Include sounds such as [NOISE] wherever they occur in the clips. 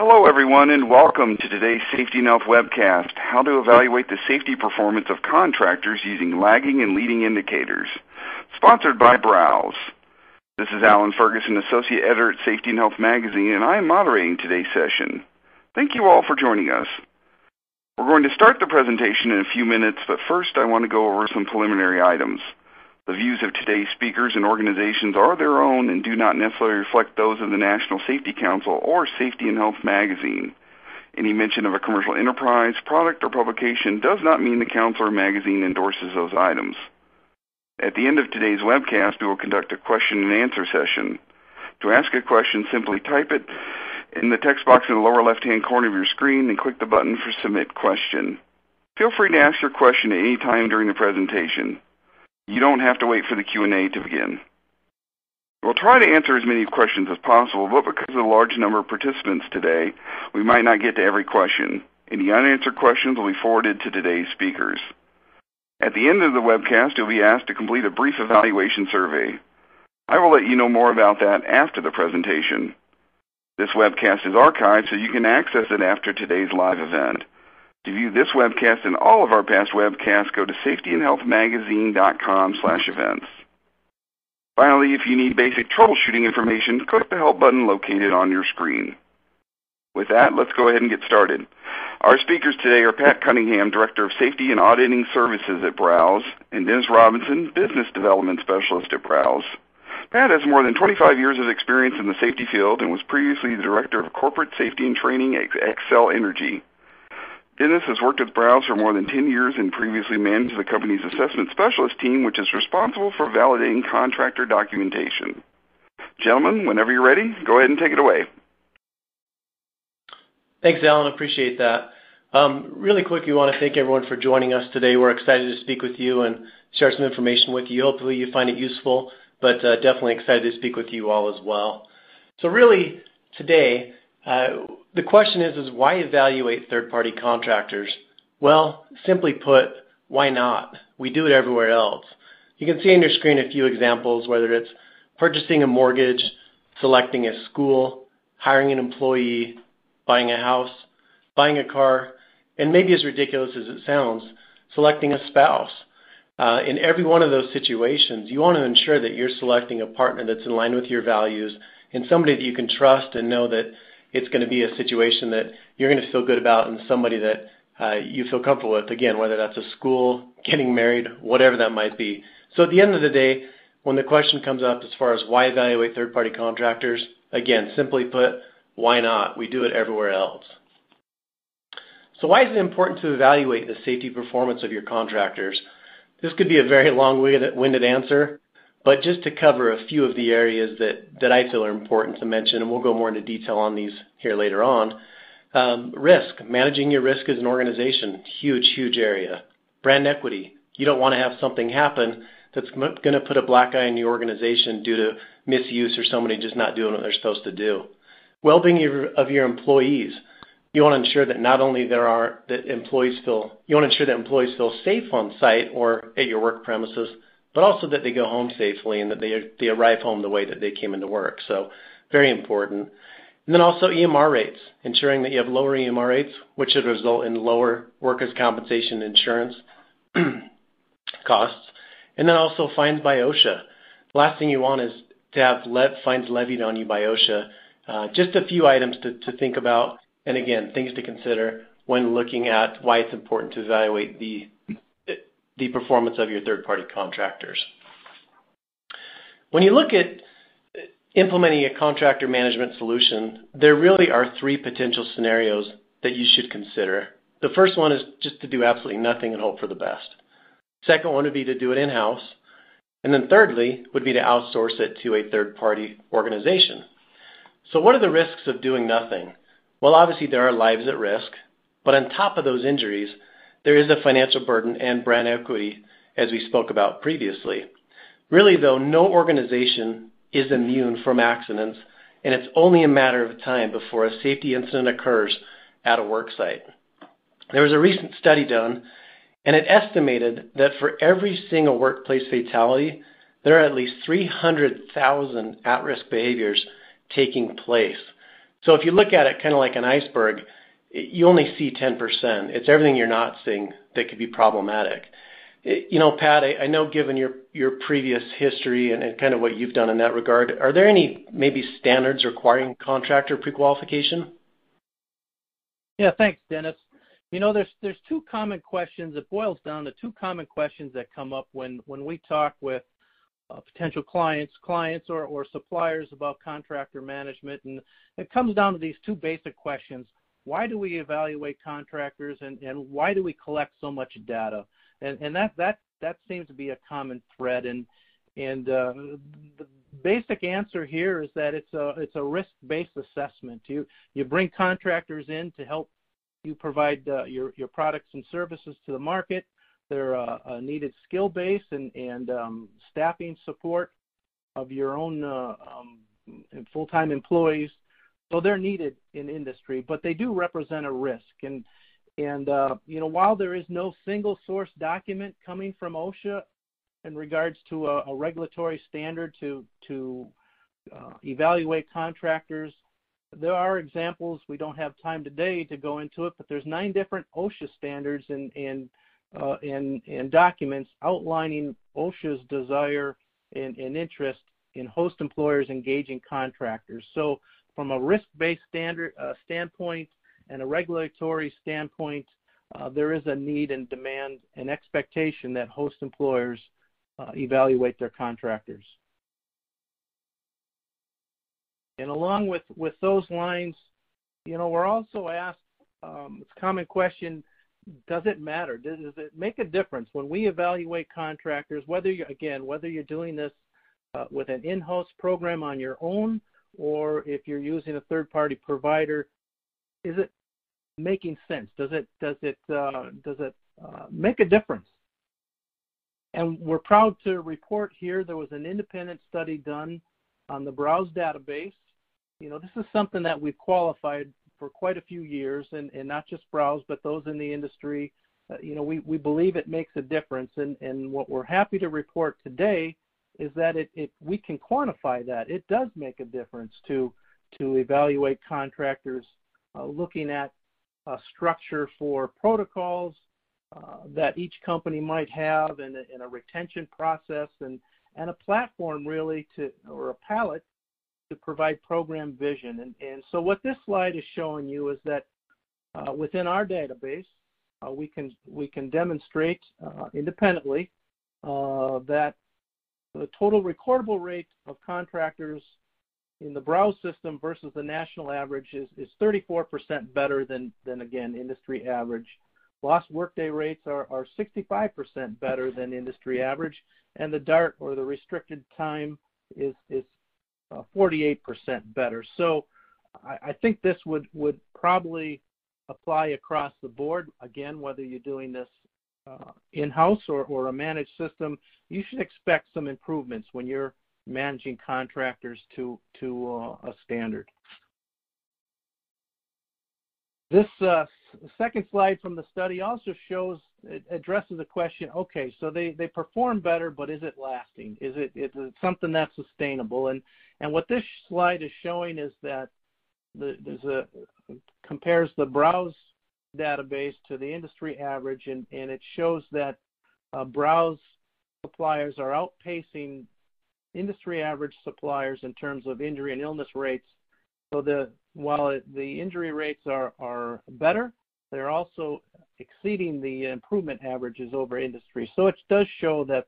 Hello, everyone, and welcome to today's Safety and Health webcast, How to Evaluate the Safety Performance of Contractors Using Lagging and Leading Indicators, sponsored by BROWZ. This is Alan Ferguson, Associate Editor at Safety and Health Magazine, and I am moderating today's session. Thank you all for joining us. We're going to start the presentation in a few minutes, but first I want to go over some preliminary items. The views of today's speakers and organizations are their own and do not necessarily reflect those of the National Safety Council or Safety and Health magazine. Any mention of a commercial enterprise, product, or publication does not mean the council or magazine endorses those items. At the end of today's webcast, we will conduct a question and answer session. To ask a question, simply type it in the text box in the lower left-hand corner of your screen and click the button for Submit Question. Feel free to ask your question at any time during the presentation. You don't have to wait for the Q&A to begin. We'll try to answer as many questions as possible, but because of the large number of participants today, we might not get to every question. Any unanswered questions will be forwarded to today's speakers. At the end of the webcast, you'll be asked to complete a brief evaluation survey. I will let you know more about that after the presentation. This webcast is archived so you can access it after today's live event. To view this webcast and all of our past webcasts, go to safetyandhealthmagazine.com/events. Finally, if you need basic troubleshooting information, click the Help button located on your screen. With that, let's go ahead and get started. Our speakers today are Pat Cunningham, Director of Safety and Auditing Services at BROWZ, and Dennis Robinson, Business Development Specialist at BROWZ. Pat has more than 25 years of experience in the safety field and was previously the Director of Corporate Safety and Training at Xcel Energy. Dennis has worked with BROWZ for more than 10 years and previously managed the company's assessment specialist team, which is responsible for validating contractor documentation. Gentlemen, whenever you're ready, go ahead and take it away. Thanks, Alan. Appreciate that. Um, really quickly, we want to thank everyone for joining us today. We're excited to speak with you and share some information with you. Hopefully, you find it useful, but uh, definitely excited to speak with you all as well. So, really today, uh, the question is is why evaluate third-party contractors? Well, simply put, why not? We do it everywhere else. You can see on your screen a few examples, whether it's purchasing a mortgage, selecting a school, hiring an employee, buying a house, buying a car, and maybe as ridiculous as it sounds, selecting a spouse. Uh, in every one of those situations, you want to ensure that you're selecting a partner that's in line with your values and somebody that you can trust and know that it's going to be a situation that you're going to feel good about and somebody that uh, you feel comfortable with, again, whether that's a school, getting married, whatever that might be. So at the end of the day, when the question comes up as far as why evaluate third-party contractors, again, simply put, why not? We do it everywhere else. So, why is it important to evaluate the safety performance of your contractors? This could be a very long-winded answer, but just to cover a few of the areas that that I feel are important to mention, and we'll go more into detail on these here later on. Um, risk. Managing your risk as an organization, huge huge area. Brand equity. You don't want to have something happen that's going to put a black eye on your organization due to misuse or somebody just not doing what they're supposed to do. Well-being of your employees. You want to ensure that not only there are that employees feel You want to ensure that employees feel safe on site or at your work premises, but also that they go home safely and that they they arrive home the way that they came into work. So very important. And then also EMR rates, ensuring that you have lower EMR rates, which should result in lower workers' compensation insurance [CLEARS THROAT] costs. And then also fines by OSHA. The last thing you want is to have fines levied on you by OSHA. Uh, just a few items to think about, and again, things to consider when looking at why it's important to evaluate the performance of your third-party contractors. When you look at implementing a contractor management solution, there really are three potential scenarios that you should consider. The first one is just to do absolutely nothing and hope for the best. Second one would be to do it in-house. And then thirdly, would be to outsource it to a third-party organization. So what are the risks of doing nothing? Well, obviously, there are lives at risk, but on top of those injuries, there is a financial burden and brand equity, as we spoke about previously. Really, though, no organization is immune from accidents, and it's only a matter of time before a safety incident occurs at a work site. There was a recent study done, and it estimated that for every single workplace fatality, there are at least 300,000 at-risk behaviors taking place. So if you look at it kind of like an iceberg, you only see 10%. It's everything you're not seeing that could be problematic. You know, Pat, I know given your previous history and kind of what you've done in that regard, are there any maybe standards requiring contractor pre-qualification? Yeah. Thanks, Dennis. You know, there's two common questions. It boils down to two common questions that come up when we talk with uh, potential clients clients or suppliers about contractor management. And it comes down to these two basic questions. Why do we evaluate contractors and and why do we collect so much data? And, and that that, that seems to be a common thread. And and uh, the basic answer here is that it's a it's a risk-based assessment. You you bring contractors in to help you provide uh, your your products and services to the market. They're a needed skill base and um, staffing support of your own uh, um, full-time employees. So they're needed in industry, but they do represent a risk. And and uh, you know, while there is no single source document coming from OSHA in regards to a regulatory standard to uh, evaluate contractors, there are examples. We don't have time today to go into it, but there's nine different OSHA standards and uh, documents outlining OSHA's desire and interest in host employers engaging contractors. From a risk-based standard uh, standpoint and a regulatory standpoint, uh, there is a need and demand and expectation that host employers uh, evaluate their contractors. And along with those lines, you know, we're also asked um, it's a common question, does it matter? Does it make a difference when we evaluate contractors, whether you Again, whether you're doing this with an in-house program on your own or if you're using a third-party provider, is it making sense? Does it does it uh, does it uh, make a difference? And we're proud to report here there was an independent study done on the BROWZ database. You know, this is something that we've qualified for quite a few years, and and not just BROWZ, but those in the industry. You know, we, we believe it makes a difference. And, and what we're happy to report today is that if we can quantify that. It does make a difference to to evaluate contractors, uh, looking at a structure for protocols uh, that each company might have and a retention process and and a platform really to or a palette to provide program vision. And, and so what this slide is showing you is that uh, within our database we can demonstrate independently that the total recordable rate of contractors in the BROWZ system versus the national average is 34% better than again industry average. Lost workday rates are 65% better than industry average, and the DART or the restricted time is 48% uh, better. So I think this would probably apply across the board. Again, whether you're doing this Uh, in-house or a managed system, you should expect some improvements when you're managing contractors to uh, a standard. This uh, second slide from the study also shows it addresses the question, okay, so they perform better, but is it lasting? Is it something that's sustainable? And what this slide is showing is that it compares the BROWZ database to the industry average, and and it shows that uh, BROWZ suppliers are outpacing industry average suppliers in terms of injury and illness rates. So the while the injury rates are are better, they're also exceeding the improvement averages over industry. So it does show that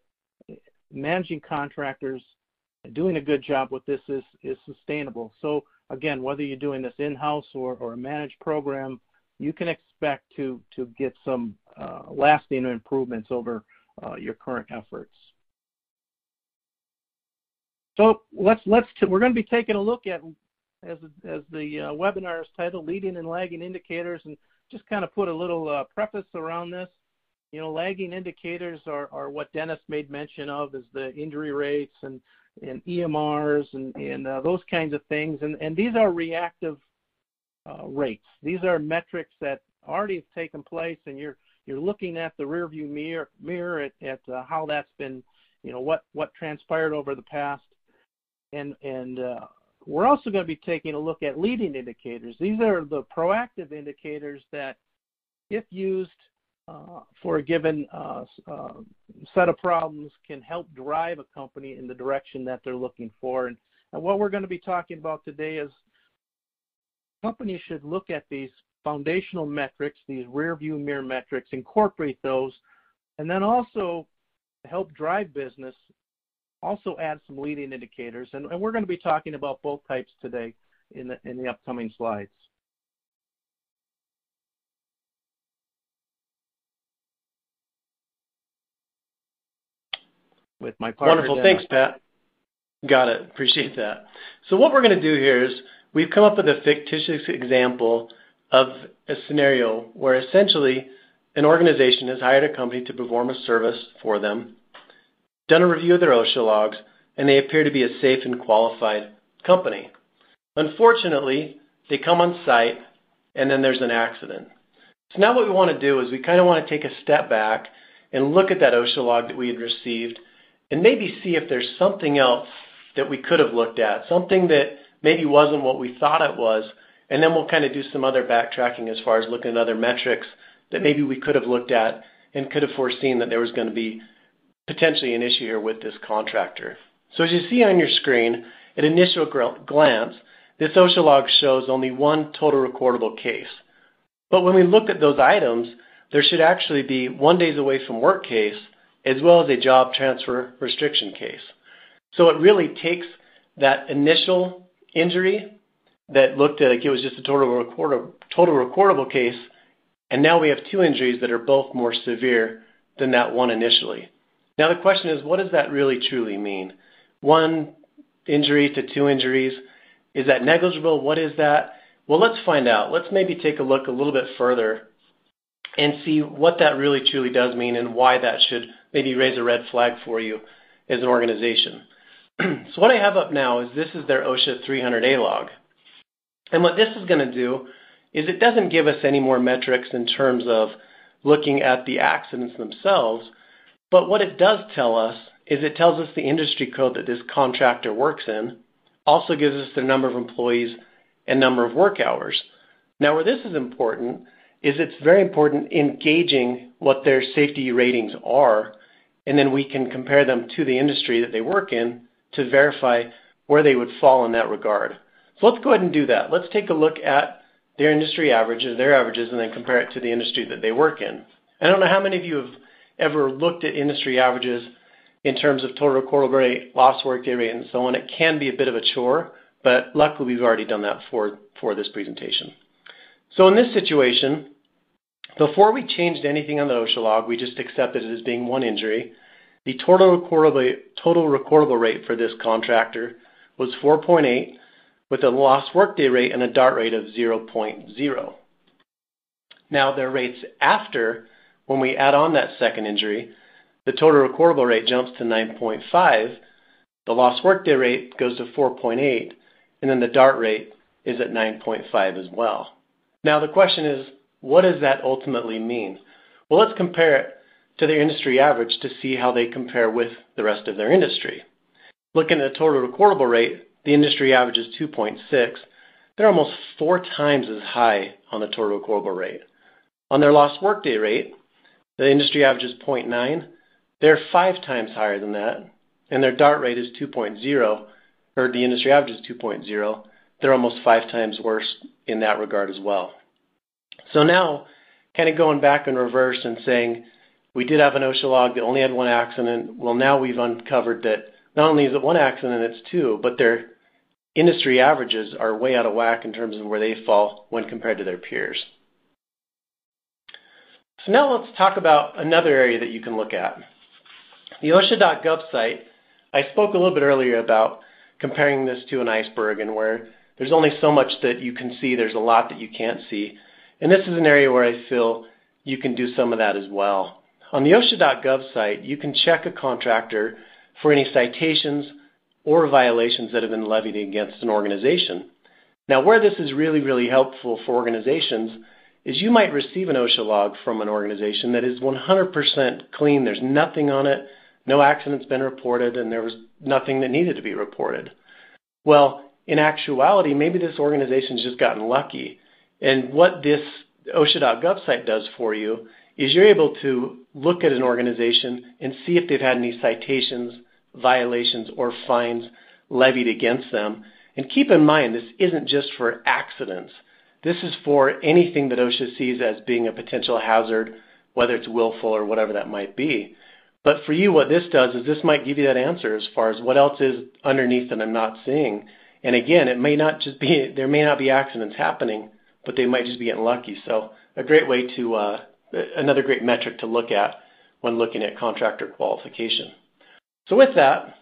managing contractors doing a good job with this is is sustainable. So again, whether you're doing this in-house or, or a managed program, you can expect to get some uh, lasting improvements over uh, your current efforts. So, we're gonna be taking a look at, as the uh, webinar is titled, Leading and Lagging Indicators, and just kind of put a little preface around this. You know, lagging indicators are what Dennis made mention of is the injury rates and EMRs and those kinds of things. And and these are reactive rates. These are metrics that already have taken place, and you're looking at the rearview mirror at how that's been, you know, what transpired over the past. And we're also going to be taking a look at leading indicators. These are the proactive indicators that, if used uh, for a given uh, uh, set of problems, can help drive a company in the direction that they're looking for. And, and what we're going to be talking about today is companies should look at these foundational metrics, these rear view mirror metrics, incorporate those, and then also help drive business also add some leading indicators, and we're going to be talking about both types today in the upcoming slides. With my partner. Wonderful. Thanks, Pat. Got it. Appreciate that. So what we're going to do here is we've come up with a fictitious example of a scenario where essentially an organization has hired a company to perform a service for them done a review of their OSHA logs, and they appear to be a safe and qualified company. Unfortunately, they come on site, and then there's an accident. So now what we want to do is we kind of want to take a step back and look at that OSHA log that we had received and maybe see if there's something else that we could have looked at, something that maybe wasn't what we thought it was, and then we'll kind of do some other backtracking as far as looking at other metrics that maybe we could have looked at and could have foreseen that there was going to be potentially an issue here with this contractor. So as you see on your screen, at initial glance, this OSHA log shows only one total recordable case. But when we look at those items, there should actually be one days away from work case as well as a job transfer restriction case. So it really takes that initial injury that looked like it was just a total, recordable case, and now we have two injuries that are both more severe than that one initially. Now the question is, what does that really truly mean? One injury to two injuries, is that negligible? What is that? Well, let's find out. Let's maybe take a look a little bit further and see what that really truly does mean and why that should maybe raise a red flag for you as an organization. [CLEARS THROAT] so what I have up now is this is their OSHA 300A log. And what this is going to do is it doesn't give us any more metrics in terms of looking at the accidents themselves, but what it does tell us is it tells us the industry code that this contractor works in, also gives us the number of employees and number of work hours. Now, where this is important is it's very important in gauging what their safety ratings are, and then we can compare them to the industry that they work in to verify where they would fall in that regard. So let's go ahead and do that. Let's take a look at their industry averages, their averages, and then compare it to the industry that they work in. I don't know how many of you have ever looked at industry averages in terms of total recordable rate, lost workday rate, and so on, it can be a bit of a chore, but luckily we've already done that for, for this presentation. So in this situation, before we changed anything on the OSHA log, we just accepted it as being one injury. The total recordable, rate for this contractor was 4.8 with a lost workday rate and a DART rate of 0.0. Now their rates after when we add on that second injury, the total recordable rate jumps to 9.5, the lost workday rate goes to 4.8, and then the DART rate is at 9.5 as well. Now the question is, what does that ultimately mean? Well, let's compare it to their industry average to see how they compare with the rest of their industry. Looking at the total recordable rate, the industry average is 2.6. They're almost four times as high on the total recordable rate. On their lost workday rate, the industry average is 0.9. They're five times higher than that, and their DART rate is 2.0, or the industry average is 2.0. They're almost five times worse in that regard as well. So now, kind of going back in reverse and saying, we did have an OSHA log that only had one accident. Well, now we've uncovered that not only is it one accident, it's two, but their industry averages are way out of whack in terms of where they fall when compared to their peers. So now let's talk about another area that you can look at. The OSHA.gov site, I spoke a little bit earlier about comparing this to an iceberg and where there's only so much that you can see, there's a lot that you can't see. And this is an area where I feel you can do some of that as well. On the OSHA.gov site, you can check a contractor for any citations or violations that have been levied against an organization. Now, where this is really, really helpful for organizations is you might receive an OSHA log from an organization that is 100% clean. There's nothing on it, no accident's been reported, and there was nothing that needed to be reported. Well, in actuality, maybe this organization's just gotten lucky. And what this OSHA.gov site does for you is you're able to look at an organization and see if they've had any citations, violations, or fines levied against them. And keep in mind, this isn't just for accidents. This is for anything that OSHA sees as being a potential hazard, whether it's willful or whatever that might be. But for you, what this does is this might give you that answer as far as what else is underneath that I'm not seeing. And again, it may not just be there may not be accidents happening, but they might just be getting lucky. Uh, Another great metric to look at when looking at contractor qualification. So with that,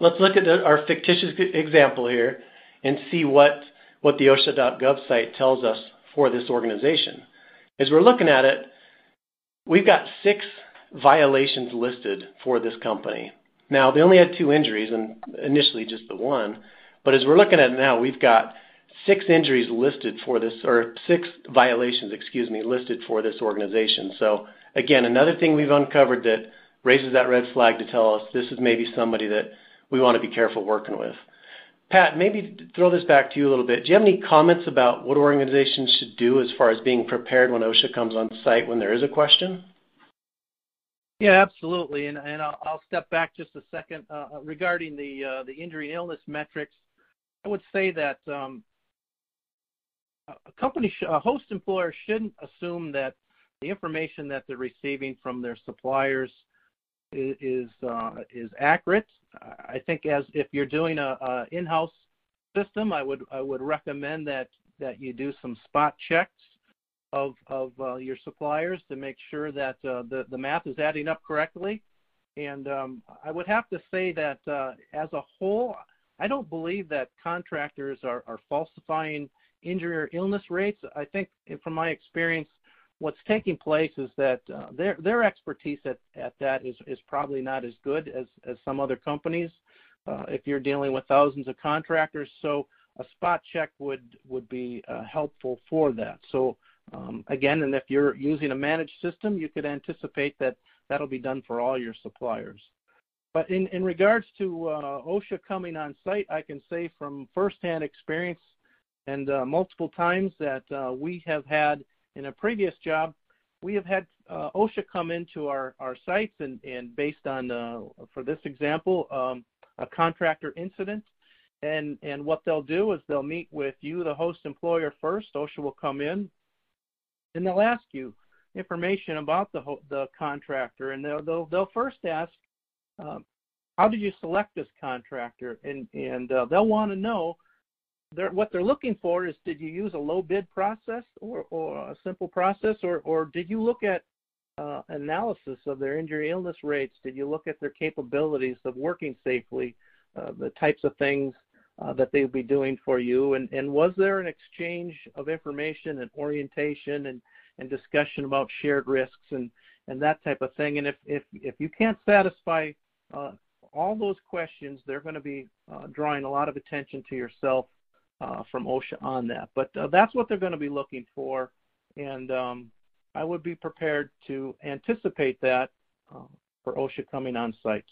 let's look at our fictitious example here and see what the OSHA.gov site tells us for this organization. As we're looking at it, we've got six violations listed for this company. Now, they only had two injuries and initially just the one. But as we're looking at it now, we've got six injuries listed for this or six violations, excuse me, listed for this organization. So again, another thing we've uncovered that raises that red flag to tell us this is maybe somebody that we wanna be careful working with. Pat, maybe throw this back to you a little bit. Do you have any comments about what organizations should do as far as being prepared when OSHA comes on site when there is a question? Yeah, absolutely. And, and I'll step back just a second. Uh, regarding uh, the injury and illness metrics, I would say that um, a company, a host employer shouldn't assume that the information that they're receiving from their suppliers is uh, is accurate. I think as if you're doing an in-house system, I would I would recommend that that you do some spot checks of of uh, your suppliers to make sure that uh, the the math is adding up correctly. And um, I would have to say that as a whole, I don't believe that contractors are, are falsifying injury or illness rates. I think from my experience, what's taking place is that uh, their their expertise at at that is is probably not as good as as some other companies uh, if you're dealing with thousands of contractors. So a spot check would would be uh, helpful for that. So um, again, and if you're using a managed system, you could anticipate that that'll be done for all your suppliers. But in, in regards to OSHA coming on site, I can say from firsthand experience and uh, multiple times that uh, we have had in a previous job, we have had uh, OSHA come into our sites and based on, for this example, um, a contractor incident. And what they'll do is they'll meet with you, the host employer first. OSHA will come in, and they'll ask you information about the contractor. And they'll first ask, um, "How did you select this contractor?" And, and they'll wanna know. What they're looking for is, did you use a low bid process or or a simple process, or or did you look at uh, analysis of their injury illness rates? Did you look at their capabilities of working safely, uh, the types of things uh, that they would be doing for you? And, and was there an exchange of information and orientation and and discussion about shared risks and and that type of thing? And if if you can't satisfy all those questions, they're gonna be drawing a lot of attention to yourself Uh, from OSHA on that. But uh, that's what they're gonna be looking for. And um, I would be prepared to anticipate that uh, for OSHA coming on site.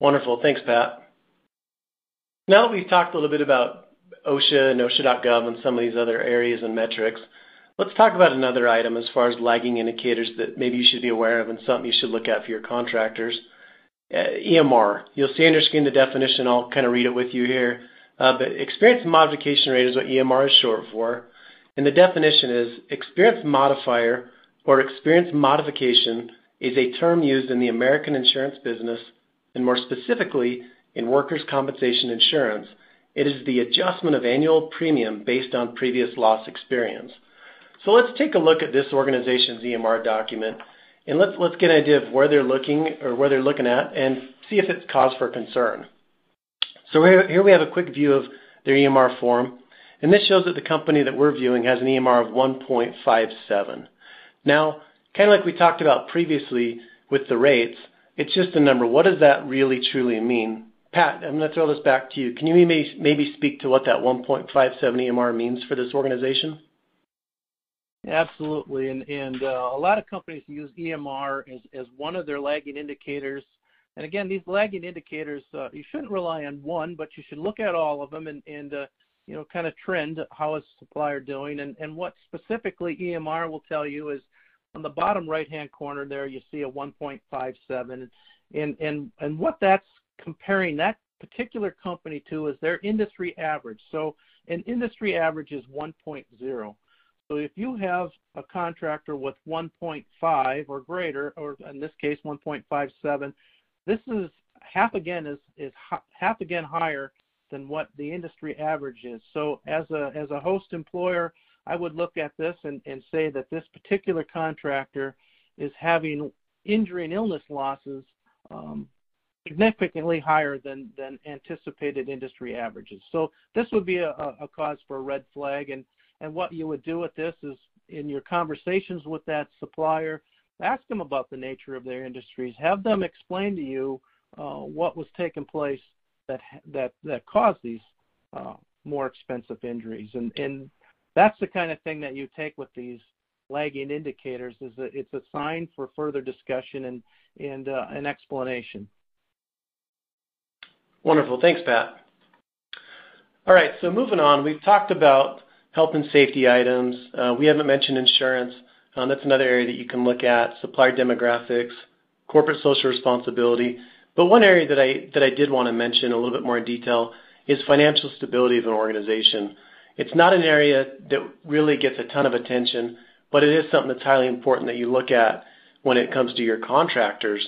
Wonderful. Thanks, Pat. Now that we've talked a little bit about OSHA and OSHA.gov and some of these other areas and metrics, let's talk about another item as far as lagging indicators that maybe you should be aware of and something you should look at for your contractors. EMR. You'll see on your screen the definition. I'll kind of read it with you here. Uh, but experience modification rate is what EMR is short for. And the definition is experience modifier or experience modification is a term used in the American insurance business, and more specifically in workers' compensation insurance. It is the adjustment of annual premium based on previous loss experience. So let's take a look at this organization's EMR document, and let's let's get an idea of where they're looking or where they're looking at and see if it's cause for concern. So here we have a quick view of their EMR form, and this shows that the company that we're viewing has an EMR of 1.57. Now, kinda like we talked about previously with the rates, it's just a number. What does that really truly mean? Pat, I'm gonna throw this back to you. Can you maybe maybe speak to what that 1.57 EMR means for this organization? Absolutely. And and uh, a lot of companies use EMR as, as one of their lagging indicators And again, these lagging indicators, uh, you shouldn't rely on one, but you should look at all of them and uh, you know, kind of trend how is supplier doing. And, and what specifically EMR will tell you is on the bottom right-hand corner there, you see a 1.57. And, and, and What that's comparing that particular company to is their industry average. So an industry average is 1.0. So if you have a contractor with 1.5 or greater, or in this case, 1.57, this is half again is is half again higher than what the industry average is. So as a as a host employer, I would look at this and and say that this particular contractor is having injury and illness losses um, significantly higher than anticipated industry averages. So this would be a cause for a red flag. And, and what you would do with this is in your conversations with that supplier, ask them about the nature of their industries. Have them explain to you uh, what was taking place that that that caused these uh, more expensive injuries. And and that's the kind of thing that you take with these lagging indicators, is that it's a sign for further discussion and uh, an explanation. Wonderful. Thanks, Pat. All right, So moving on. We've talked about health and safety items. We haven't mentioned insurance. Uh, that's another area that you can look at, supplier demographics, corporate social responsibility. But one area that I did wanna mention a little bit more in detail is financial stability of an organization. It's not an area that really gets a ton of attention, but it is something that's highly important that you look at when it comes to your contractors.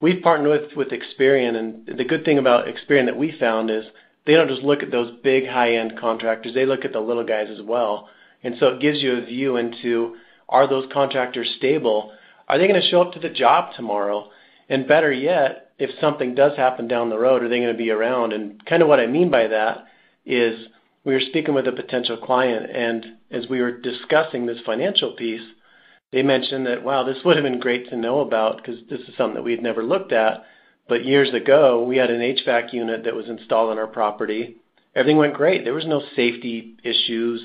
We've partnered with Experian, and the good thing about Experian that we found is they don't just look at those big high-end contractors, they look at the little guys as well. And so it gives you a view into, are those contractors stable? Are they gonna show up to the job tomorrow? And better yet, if something does happen down the road, are they gonna be around? And kind of what I mean by that is we were speaking with a potential client, and as we were discussing this financial piece, they mentioned that, wow, this would have been great to know about because this is something that we had never looked at. But years ago, we had an HVAC unit that was installed on our property. Everything went great. There was no safety issues,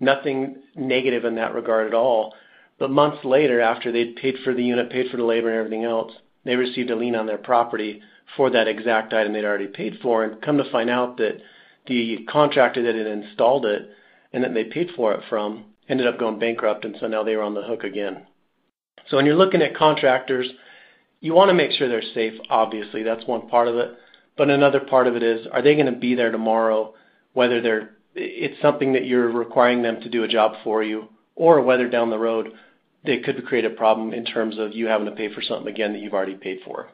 nothing negative in that regard at all. But months later, after they'd paid for the unit, paid for the labor and everything else, they received a lien on their property for that exact item they'd already paid for. And come to find out that the contractor that had installed it and that they paid for it from ended up going bankrupt, and so now they were on the hook again. So when you're looking at contractors, you wanna make sure they're safe, obviously, that's one part of it. But another part of it is, are they gonna be there tomorrow, whether it's something that you're requiring them to do a job for you, or whether down the road they could create a problem in terms of you having to pay for something again that you've already paid for.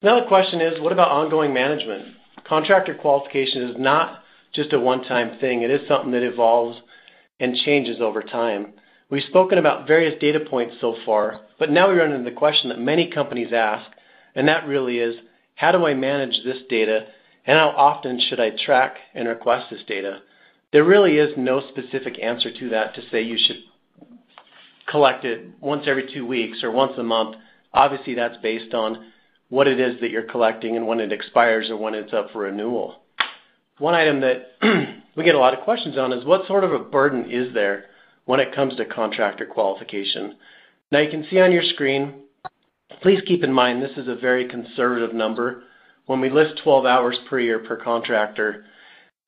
Another question is, what about ongoing management? Contractor qualification is not just a one-time thing. It is something that evolves and changes over time. We've spoken about various data points so far, but now we run into the question that many companies ask, and that really is, how do I manage this data, and how often should I track and request this data? There really is no specific answer to that to say you should collect it once every two weeks or once a month. Obviously, that's based on what it is that you're collecting and when it expires or when it's up for renewal. One item that [CLEARS THROAT] we get a lot of questions on is what sort of a burden is there when it comes to contractor qualification? Now, you can see on your screen, please keep in mind this is a very conservative number. When we list 12 hours per year per contractor,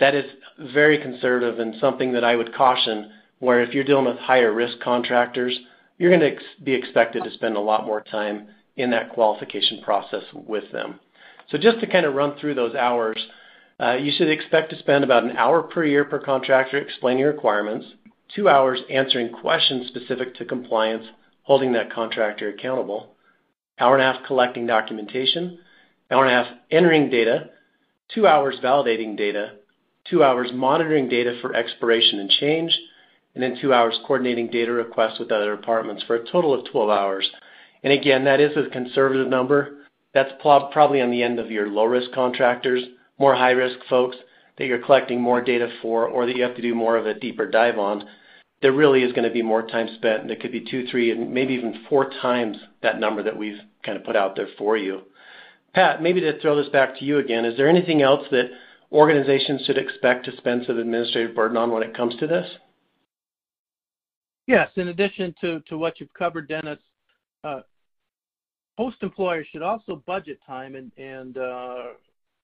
that is very conservative and something that I would caution, where if you're dealing with higher risk contractors, you're gonna be expected to spend a lot more time in that qualification process with them. So just to kind of run through those hours, uh, you should expect to spend about an hour per year per contractor explaining requirements, two hours answering questions specific to compliance, holding that contractor accountable, hour and a half collecting documentation, hour and a half entering data, two hours validating data, two hours monitoring data for expiration and change, and then two hours coordinating data requests with other departments for a total of 12 hours. And again, that is a conservative number. That's probably on the end of your low-risk contractors, more high-risk folks that you're collecting more data for or that you have to do more of a deeper dive on. There really is gonna be more time spent, and it could be two, three, and maybe even four times that number that we've kind of put out there for you. Pat, maybe to throw this back to you again, is there anything else that organizations should expect to spend some administrative burden on when it comes to this? Yes. In addition to what you've covered, Dennis, uh, host employers should also budget time and uh,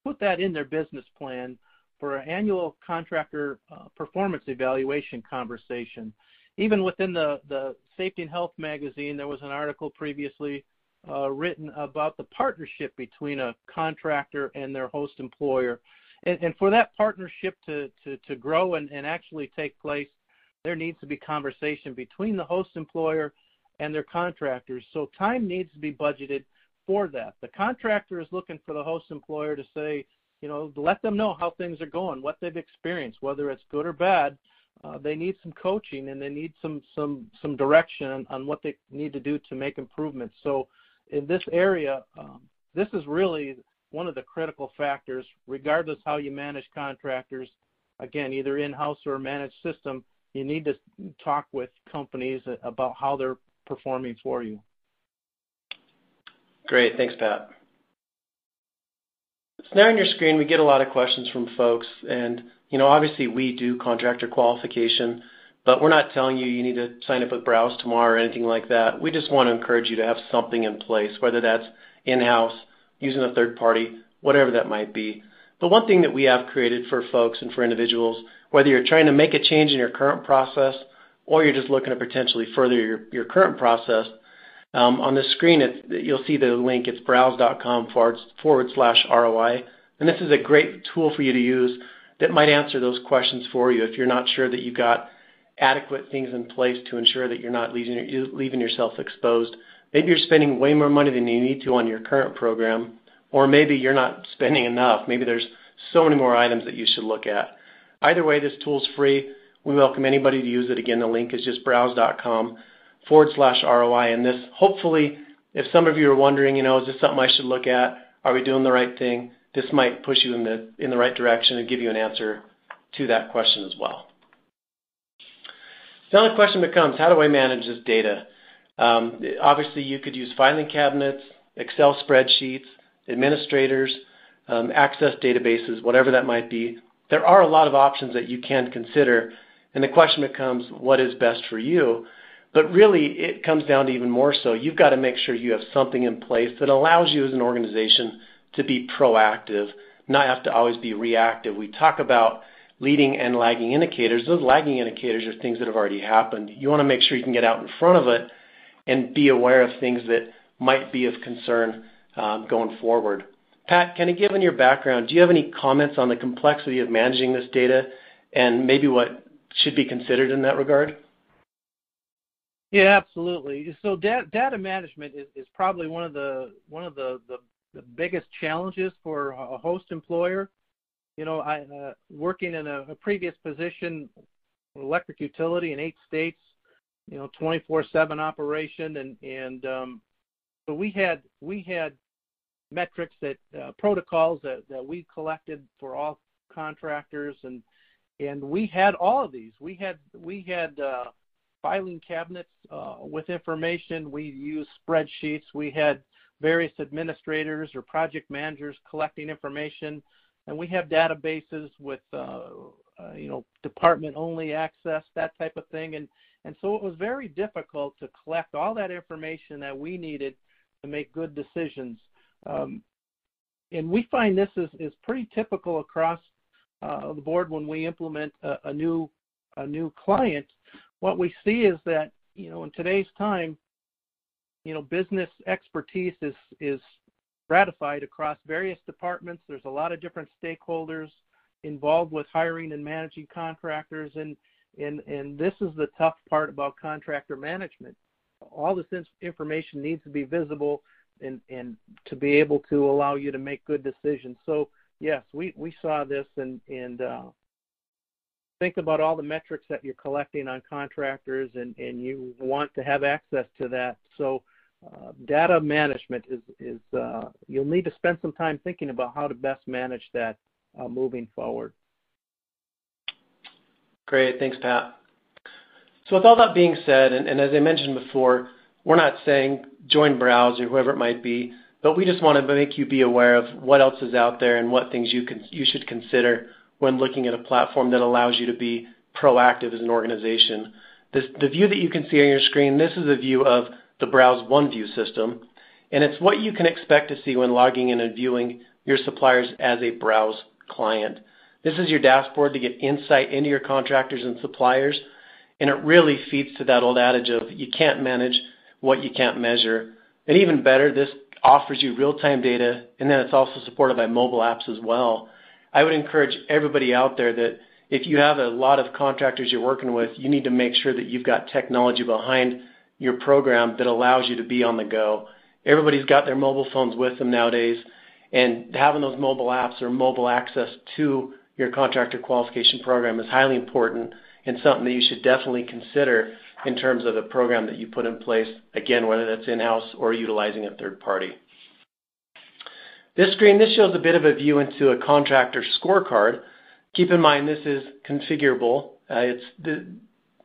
put that in their business plan for an annual contractor uh, performance evaluation conversation. Even within the Safety and Health magazine, there was an article previously Uh, written about the partnership between a contractor and their host employer. And, and for that partnership to to, to grow and and actually take place, there needs to be conversation between the host employer and their contractors. So time needs to be budgeted for that. The contractor is looking for the host employer to say, you know, let them know how things are going, what they've experienced, whether it's good or bad. Uh, they need some coaching, and they need some some some direction on what they need to do to make improvements. In this area, um, this is really one of the critical factors, regardless how you manage contractors. Again, either in-house or managed system, you need to talk with companies about how they're performing for you. Great. Thanks, Pat. Now on your screen, we get a lot of questions from folks. And you know, obviously, we do contractor qualification, we're not telling you you need to sign up with BROWZ tomorrow or anything like that. We just wanna encourage you to have something in place, whether that's in-house, using a third party, whatever that might be. But one thing that we have created for folks and for individuals, whether you're trying to make a change in your current process or you're just looking to potentially further your current process, um, on the screen, you'll see the link. It's browz.com forward slash ROI, And this is a great tool for you to use that might answer those questions for you if you're not sure that you've got adequate things in place to ensure that you're not leaving yourself exposed. Maybe you're spending way more money than you need to on your current program, or maybe you're not spending enough. Maybe there's so many more items that you should look at. Either way, this tool's free. We welcome anybody to use it. Again, the link is just browz.com forward slash ROI. And this, hopefully, if some of you are wondering, you know, is this something I should look at? Are we doing the right thing? This might push you in the right direction and give you an answer to that question as well. Now the question becomes, how do I manage this data? Um, obviously, you could use filing cabinets, Excel spreadsheets, administrators, um, Access databases, whatever that might be. There are a lot of options that you can consider, and the question becomes, what is best for you? But really, it comes down to even more so, you've got to make sure you have something in place that allows you as an organization to be proactive, not have to always be reactive. We talk about leading and lagging indicators. Those lagging indicators are things that have already happened. You wanna make sure you can get out in front of it and be aware of things that might be of concern, um, going forward. Pat, kind of given your background, do you have any comments on the complexity of managing this data and maybe what should be considered in that regard? Yeah, absolutely. So da- data management is probably one of the biggest challenges for a host employer. You know, I working in a previous position, electric utility in eight states, you know, 24/7 operation. And and um, so we had we had metrics that protocols that that we collected for all contractors, and and we had all of these. We had we had uh, filing cabinets with information. We used spreadsheets. We had various administrators or project managers collecting information. And we have databases with uh, uh, you know, department-only access, that type of thing. And and so it was very difficult to collect all that information that we needed to make good decisions. Um and we find this is is pretty typical across uh, the board when we implement a new a new client. What we see is that, you know, in today's time, you know, business expertise is is stratified across various departments. There's a lot of different stakeholders involved with hiring and managing contractors. And and and this is the tough part about contractor management. All this information needs to be visible and and to be able to allow you to make good decisions. So yes, we we saw this and and uh, think about all the metrics that you're collecting on contractors and and you want to have access to that. Uh, data management is uh, you'll need to spend some time thinking about how to best manage that uh, moving forward. Great. Thanks, Pat. So With all that being said, and as I mentioned before, we're not saying join BROWZ or whoever it might be, but we just wanna make you be aware of what else is out there and what things you should consider when looking at a platform that allows you to be proactive as an organization. The view that you can see on your screen, this is a view of the BROWZ OneView system. and it's what you can expect to see when logging in and viewing your suppliers as a BROWZ client. This is your dashboard to get insight into your contractors and suppliers, and it really feeds to that old adage of you can't manage what you can't measure. And even better, this offers you real-time data, and then it's also supported by mobile apps as well. I would encourage everybody out there that if you have a lot of contractors you're working with, you need to make sure that you've got technology behind your program that allows you to be on the go. Everybody's got their mobile phones with them nowadays, and having those mobile apps or mobile access to your contractor qualification program is highly important and something that you should definitely consider in terms of the program that you put in place, again, whether that's in-house or utilizing a third party. This screen, this shows a bit of a view into a contractor scorecard. Keep in mind this is configurable. Uh, it's the,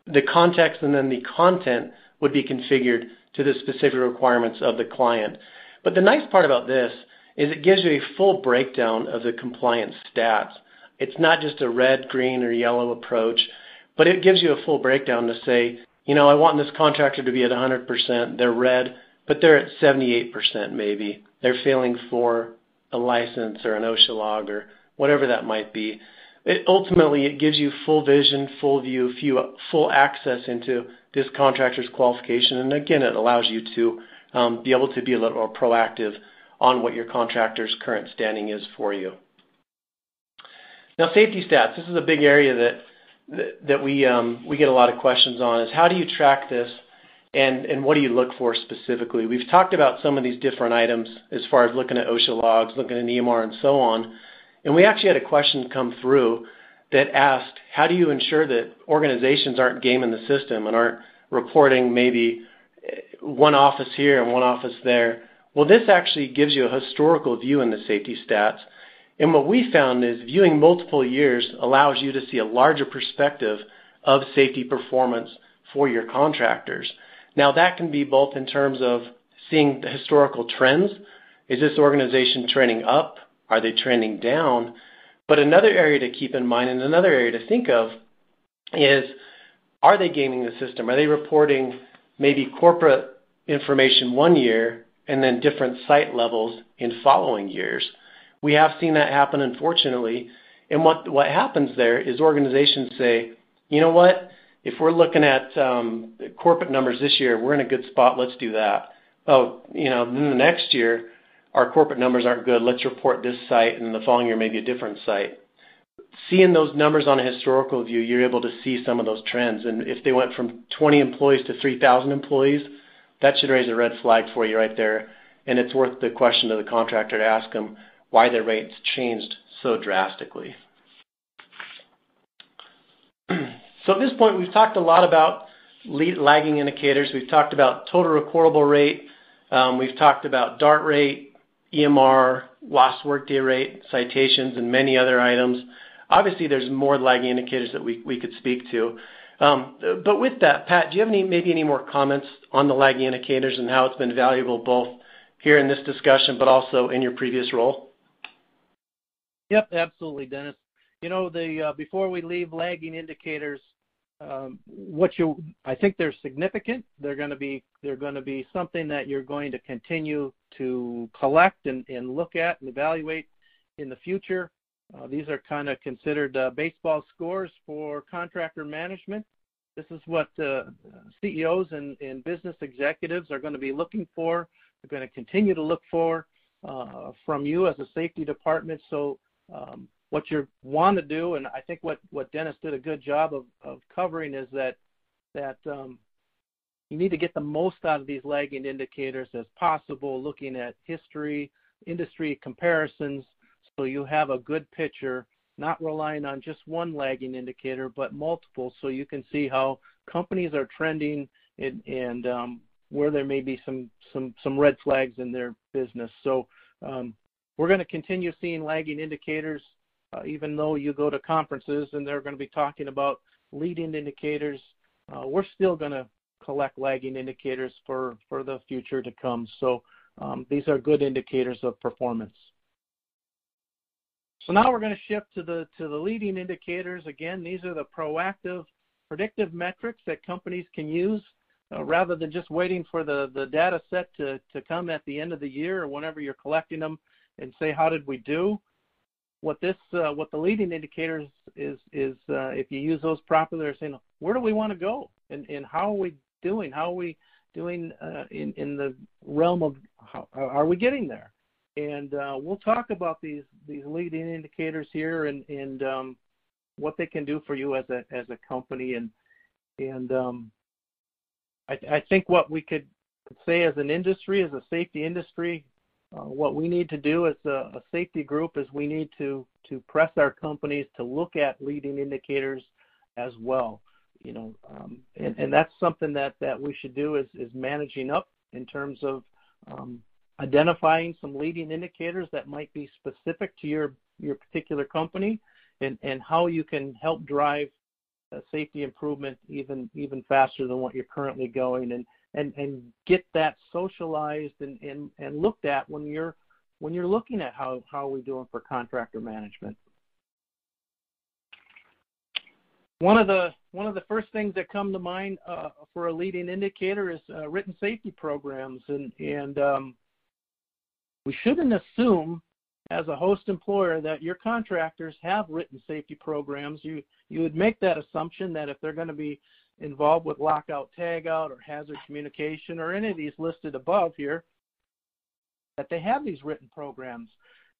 the context and then the content would be configured to the specific requirements of the client. But the nice part about this is it gives you a full breakdown of the compliance stats. It's not just a red, green, or yellow approach, but it gives you a full breakdown to say, you know, I want this contractor to be at 100%. They're red, but they're at 78% maybe. They're failing for a license or an OSHA log or whatever that might be. It, ultimately, it gives you full vision, full view, full access into this contractor's qualification, and again, it allows you to um, be able to be a little more proactive on what your contractor's current standing is for you. Now, safety stats. This is a big area that that we um, we get a lot of questions on. Is how do you track this, and and what do you look for specifically? We've talked about some of these different items as far as looking at OSHA logs, looking at EMR, and so on. And we actually had a question come through that asked, how do you ensure that organizations aren't gaming the system and aren't reporting maybe eh, one office here and one office there? Well, this actually gives you a historical view in the safety stats and what we found is viewing multiple years allows you to see a larger perspective of safety performance for your contractors. Now, that can be both in terms of seeing the historical trends. Is this organization trending up? Are they trending down? But another area to keep in mind and another area to think of is are they gaming the system? Are they reporting maybe corporate information one year and then different site levels in following years? We have seen that happen, unfortunately. And what what happens there is organizations say, you know what? If we're looking at um, corporate numbers this year, we're in a good spot. Let's do that. Oh, you know, then the next year, our corporate numbers aren't good. Let's report this site, and the following year maybe a different site. Seeing those numbers on a historical view, you're able to see some of those trends. And if they went from 20 employees to 3,000 employees, that should raise a red flag for you right there. And it's worth the question to the contractor to ask them, why their rates changed so drastically. [CLEARS THROAT] so at this point, we've talked a lot about lagging indicators. We've talked about total recordable rate. Um, we've talked about DART rate, EMR, lost workday rate, citations, and many other items. Obviously, there's more lagging indicators that we, could speak to. Um, but with that, Pat, do you have any maybe any more comments on the lagging indicators and how it's been valuable both here in this discussion, but also in your previous role? Yep, absolutely, Dennis. You know, the uh, before we leave lagging indicators, um, what you I think they're significant. They're to be something that you're going to continue to collect and, and look at and evaluate in the future. Uh, these are kind of considered uh, baseball scores for contractor management. This is what uh, CEOs and, and business executives are going to be looking for. They're going to continue to look for uh, from you as a safety department. So um, what you want to do, and I think what, what Dennis did a good job of, of covering is that that um, you need to get the most out of these lagging indicators as possible, looking at history, industry comparisons, so you have a good picture, not relying on just one lagging indicator, but multiple, so you can see how companies are trending and, and um, where there may be some some some red flags in their business. So um, we're going to continue seeing lagging indicators, uh, even though you go to conferences and they're going to be talking about leading indicators. Uh, we're still going to collect lagging indicators for, the future to come. So um, these are good indicators of performance. So now we're going to shift to the to the leading indicators. Again, these are the proactive predictive metrics that companies can use uh, rather than just waiting for the, data set to, come at the end of the year or whenever you're collecting them and say, how did we do? What this, uh, what the leading indicators is, is uh, if you use those properly, they're saying, where do we want to go? And, and how are we doing? How are we doing uh, in, in the realm of how are we getting there? And uh, we'll talk about these, these leading indicators here and, and um, what they can do for you as a, as a company. And, and um, I, I think what we could say as an industry, as a safety industry, uh, what we need to do as a, a, safety group is we need to to press our companies to look at leading indicators as well. You know, um, and, and that's something that that we should do is is managing up in terms of um, identifying some leading indicators that might be specific to your your particular company, and and how you can help drive safety improvement even even faster than what you're currently going and and and get that socialized and and, and looked at when you're when you're looking at how how are we doing for contractor management one of the one of the first things that come to mind uh, for a leading indicator is uh, written safety programs and and um, we shouldn't assume as a host employer that your contractors have written safety programs. You you would make that assumption that if they're going to be involved with lockout tagout or hazard communication or any of these listed above here, that they have these written programs.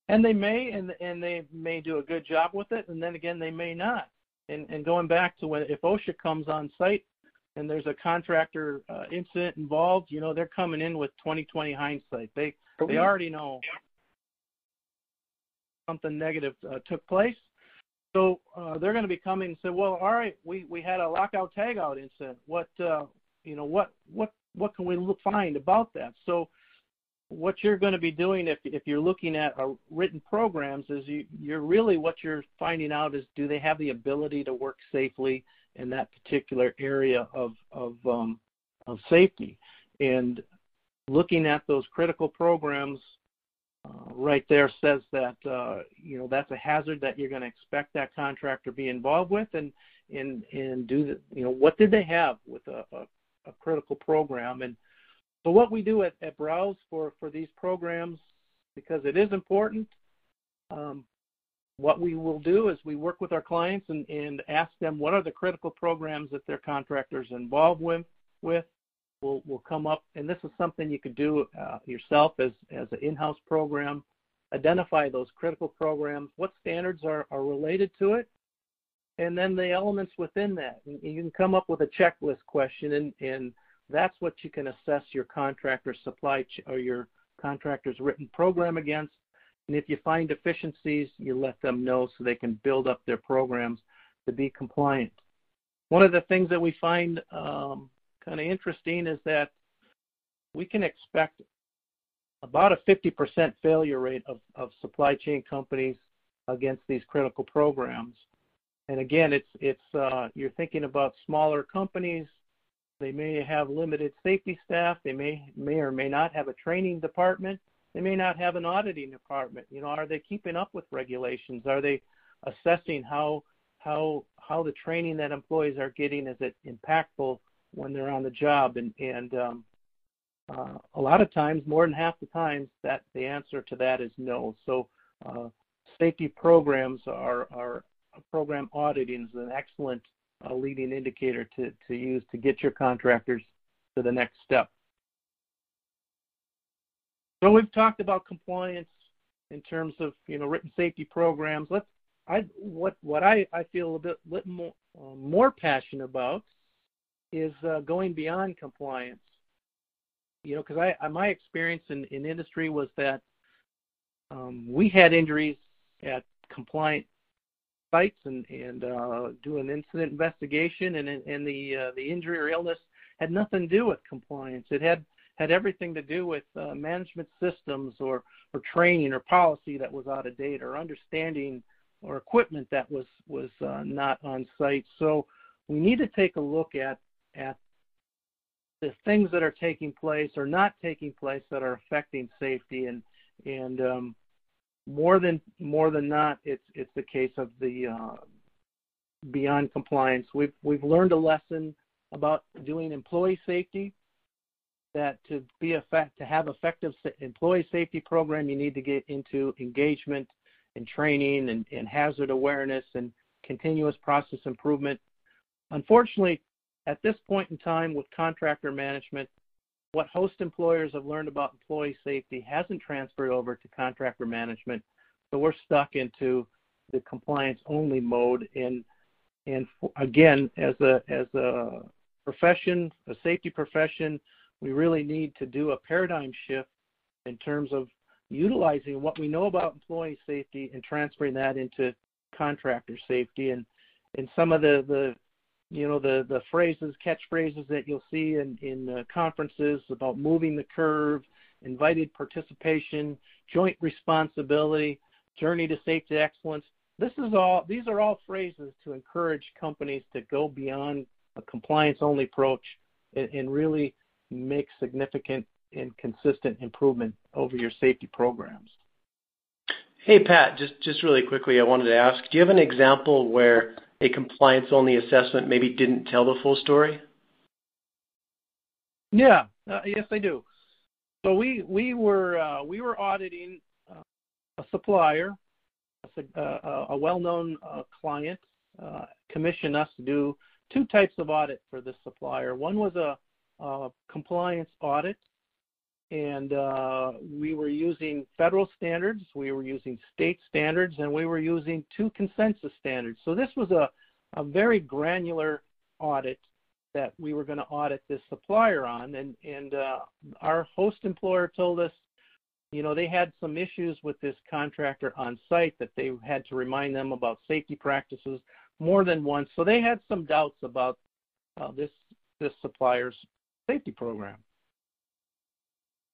And they may and and they may do a good job with it, and then again they may not. And and going back to when if OSHA comes on site and there's a contractor uh, incident involved, you know they're coming in with 20/20 hindsight. They they already know something negative uh, took place. So uh, they're going to be coming and say, well, all right, we, we had a lockout tagout incident. What uh, you know what what what can we look, find about that? So what you're going to be doing if if you're looking at uh, written programs is you you're really what you're finding out is do they have the ability to work safely in that particular area of of um, of safety? And looking at those critical programs uh, right there says that uh, you know that's a hazard that you're going to expect that contractor be involved with, and and and do the you know what did they have with a, a, a critical program, and so what we do at, at BROWZ for for these programs because it is important. Um, what we will do is we work with our clients and, and ask them what are the critical programs that their contractors involved with, with We'll, we'll come up, and this is something you could do uh, yourself as as an in-house program. Identify those critical programs, what standards are, are related to it, and then the elements within that. And you can come up with a checklist question, and, and that's what you can assess your contractor supply ch- or your contractor's written program against. And if you find deficiencies, you let them know so they can build up their programs to be compliant. One of the things that we find um, kind of interesting is that we can expect about a 50% failure rate of, of supply chain companies against these critical programs. And again, it's it's uh, you're thinking about smaller companies. They may have limited safety staff. They may may or may not have a training department. They may not have an auditing department. You know, are they keeping up with regulations? Are they assessing how how how the training that employees are getting is it impactful when they're on the job, and and um, uh, a lot of times, more than half the times, that the answer to that is no. So uh, safety programs are are program auditing is an excellent uh, leading indicator to to use to get your contractors to the next step. So we've talked about compliance in terms of you know written safety programs. Let's I what what I, I feel a bit, bit more uh, more passionate about is uh, going beyond compliance. You know, because I, I my experience in, in industry was that um, we had injuries at compliant sites and and uh, do an incident investigation, and and the uh, the injury or illness had nothing to do with compliance. It had had everything to do with uh, management systems or or training or policy that was out of date or understanding or equipment that was was uh, not on site. So we need to take a look at at the things that are taking place or not taking place that are affecting safety and and um, more than more than not it's it's the case of the uh, beyond compliance we've we've learned a lesson about doing employee safety, that to have effective employee safety program, you need to get into engagement and training and hazard awareness and continuous process improvement. Unfortunately, at this point in time with contractor management, what host employers have learned about employee safety hasn't transferred over to contractor management. So we're stuck into the compliance-only mode. And again, as a profession, a safety profession, we really need to do a paradigm shift in terms of utilizing what we know about employee safety and transferring that into contractor safety. And some of the, you know, the the phrases, catchphrases that you'll see in in conferences about moving the curve, invited participation, joint responsibility, journey to safety excellence. this is all These are all phrases to encourage companies to go beyond a compliance-only approach and really make significant and consistent improvement over your safety programs. Hey, Pat, just just really quickly, I wanted to ask, do you have an example where a compliance-only assessment maybe didn't tell the full story? Yeah. Uh, yes, I do. So we uh, were auditing uh, a supplier, a well-known client commissioned us to do two types of audit for this supplier. One was a compliance audit, and we were using federal standards, we were using state standards, and we were using two consensus standards. So this was a very granular audit that we were gonna audit this supplier on. And uh our host employer told us, you know, they had some issues with this contractor on site, that they had to remind them about safety practices more than once. So they had some doubts about this this supplier's safety program.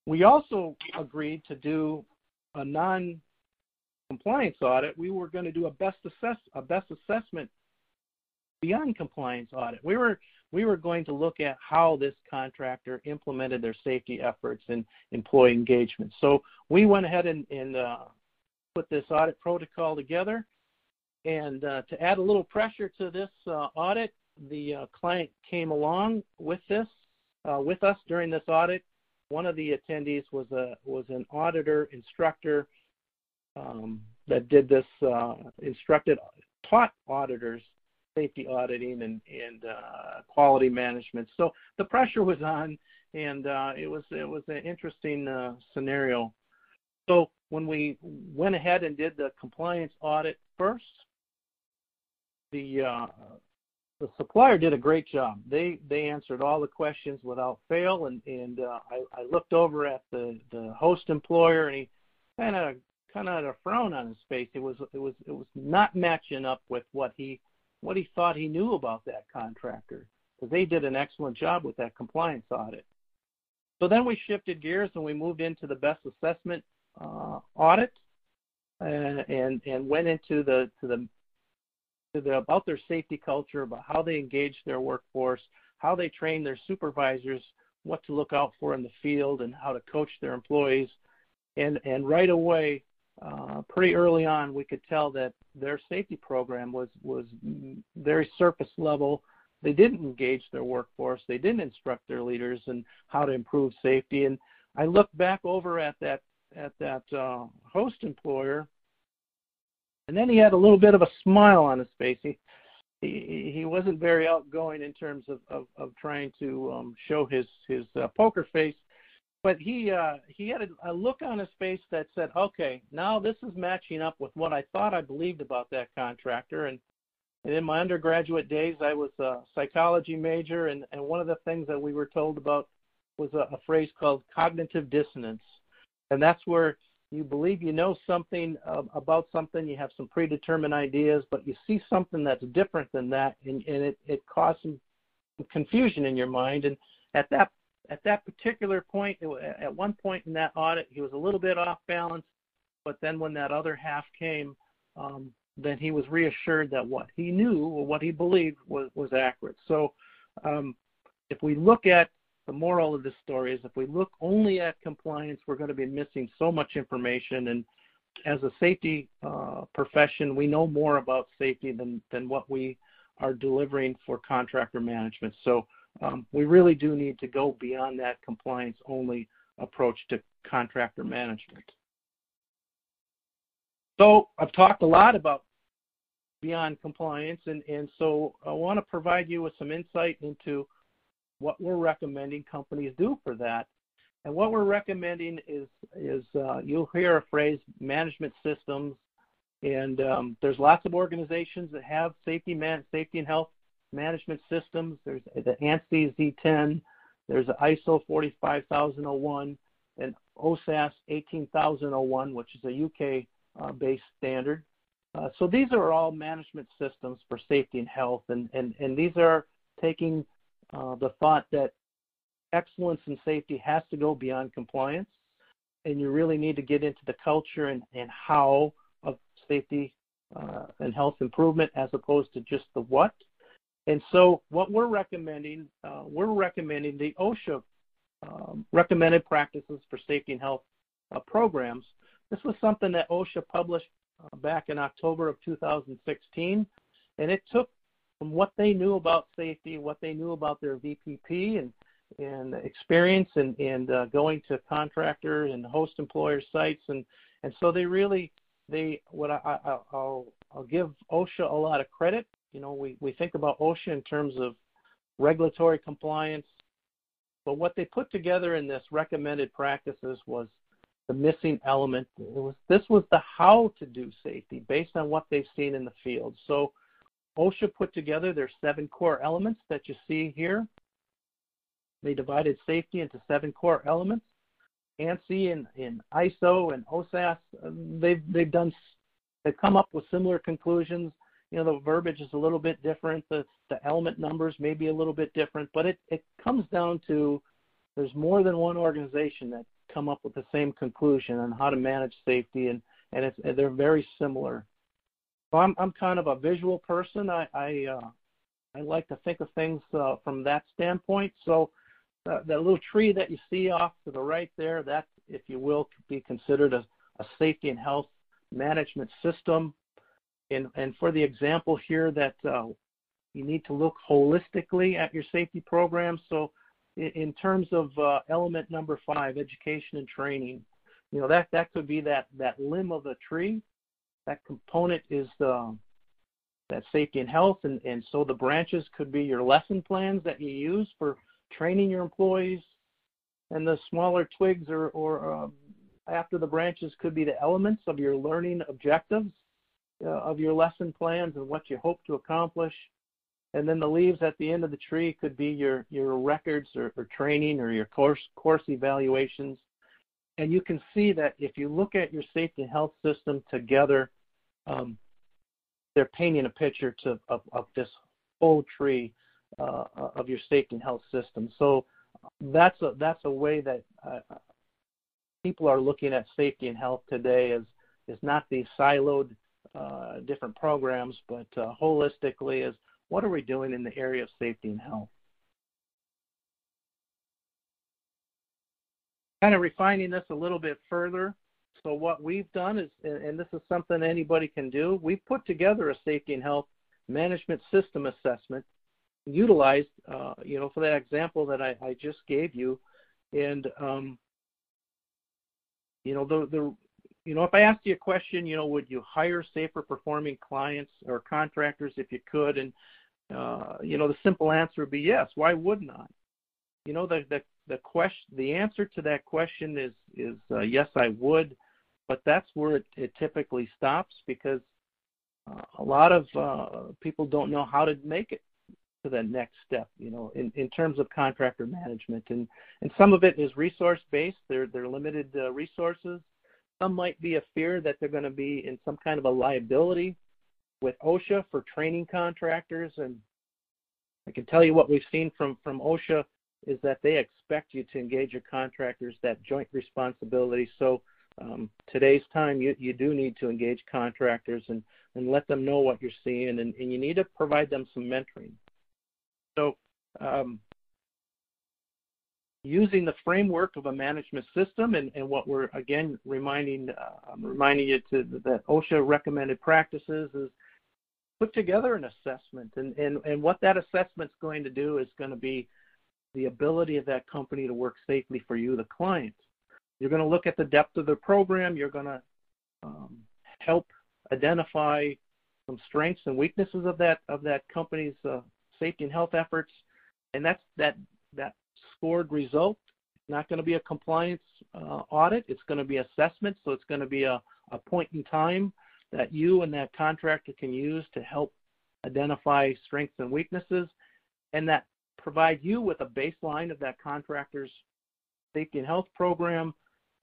We also agreed to do a non-compliance audit. We were gonna do a best assess a best assessment beyond compliance audit. We were we were going to look at how this contractor implemented their safety efforts and employee engagement. So we went ahead and uh, put this audit protocol together. And uh, to add a little pressure to this uh, audit, the uh, client came along with this with us during this audit. One of the attendees was a was an auditor instructor um, that did this, uh, instructed, taught auditors safety auditing and and uh, quality management. So the pressure was on, and uh, it was an interesting scenario. So when we went ahead and did the compliance audit first, the supplier did a great job. They they answered all the questions without fail. And uh I looked over at the the host employer, and he kinda kind had a frown on his face. It was it was it was not matching up with what he what he thought he knew about that contractor, 'cause they did an excellent job with that compliance audit. So then we shifted gears, and we moved into the best assessment audit and and went into about their safety culture, about how they engage their workforce, how they train their supervisors, what to look out for in the field, and how to coach their employees. And, and right away, uh, pretty early on, we could tell that their safety program was was very surface level. They didn't engage their workforce. They didn't instruct their leaders in how to improve safety. And I looked back over at that uh, host employer, and then he had a little bit of a smile on his face. He he he wasn't very outgoing in terms of of trying to um, show his his uh, poker face. But he uh, he had a look on his face that said, "Okay, now this is matching up with what I thought I believed about that contractor." And and in my undergraduate days, I was a psychology major, and one of the things that we were told about was a phrase called cognitive dissonance. And that's where you believe you know something about something, you have some predetermined ideas, but you see something that's different than that, and it caused some confusion in your mind. And at that at that particular point, at one point in that audit, he was a little bit off balance. But then when that other half came, then he was reassured that what he knew or what he believed was accurate. So um, if we look at the moral of this story is if we look only at compliance, we're gonna be missing so much information. And as a safety profession, we know more about safety than than what we are delivering for contractor management. um, we really do need to go beyond that compliance-only approach to contractor management. So I've talked a lot about beyond compliance, and, and so I want to provide you with some insight into what we're recommending companies do for that. And what we're recommending is, is uh, you'll hear a phrase, management systems, and um, there's lots of organizations that have safety, man- safety and health management systems. There's the ANSI Z10, there's the ISO 45001, and OHSAS 18001, which is a UK uh, based standard. Uh, so these are all management systems for safety and health, and, and, and these are taking uh, the thought that excellence in safety has to go beyond compliance, and you really need to get into the culture and, and how of safety uh, and health improvement as opposed to just the what. And so, what we're recommending, uh, we're recommending the OSHA um, recommended practices for safety and health uh, programs. This was something that OSHA published uh, back in October of 2016, and it took from what they knew about safety, what they knew about their VPP and and experience and and uh, going to contractor and host employer sites and and so they really they what I, I I'll I'll give OSHA a lot of credit. You know, we we think about OSHA in terms of regulatory compliance, but what they put together in this recommended practices was the missing element. It was this was the how to do safety based on what they've seen in the field. So OSHA put together their seven core elements that you see here. They divided safety into seven core elements. ANSI and, and ISO and OHSAS, um, they've they've done they've come up with similar conclusions. You know, the verbiage is a little bit different. The the element numbers may be a little bit different, but it, it comes down to there's more than one organization that come up with the same conclusion on how to manage safety, and and it's, they're very similar. I'm I'm kind of a visual person. I I, uh, I like to think of things uh, from that standpoint. So uh, that little tree that you see off to the right there, that if you will, could be considered a, a safety and health management system. And and for the example here that uh, you need to look holistically at your safety program. So in terms of uh, element number five, education and training, you know that that could be that that limb of the tree. That component is the that safety and health, and and so the branches could be your lesson plans that you use for training your employees, and the smaller twigs or or um, after the branches could be the elements of your learning objectives uh, of your lesson plans and what you hope to accomplish. And then the leaves at the end of the tree could be your your records or, or training or your course course evaluations. And you can see that if you look at your safety and health system together um, they're painting a picture to, of, of this whole tree uh, of your safety and health system so that's a that's a way that uh, people are looking at safety and health today as is not these siloed uh, different programs, but uh, holistically is what are we doing in the area of safety and health? Kind of refining this a little bit further. So what we've done is, and this is something anybody can do, we've put together a safety and health management system assessment utilized, uh, you know, for that example that I, I just gave you. And, um, you know, the, the you know, if I asked you a question, you know, would you hire safer performing clients or contractors if you could? And uh, you know, the simple answer would be yes. Why wouldn't? You know, the the the question, the answer to that question is is uh, yes, I would, but that's where it, it typically stops because uh, a lot of uh, people don't know how to make it to the next step. You know, in, in terms of contractor management, and and some of it is resource based. They're they're limited uh, resources some might be a fear that they're going to be in some kind of a liability with OSHA for training contractors. And I can tell you what we've seen from, from OSHA is that they expect you to engage your contractors that joint responsibility. So um, today's time, you, you do need to engage contractors and, and let them know what you're seeing, and, and you need to provide them some mentoring. So um, using the framework of a management system and, and what we're again reminding uh, reminding you to that OSHA recommended practices is put together an assessment and, and, and what that assessment's going to do is going to be the ability of that company to work safely for you, the client. You're going to look at the depth of the program. You're going to um, help identify some strengths and weaknesses of that of that company's uh, safety and health efforts, and that's that that scored result. It's not going to be a compliance uh, audit. It's going to be assessment. So it's going to be a, a point in time that you and that contractor can use to help identify strengths and weaknesses, and that provide you with a baseline of that contractor's safety and health program.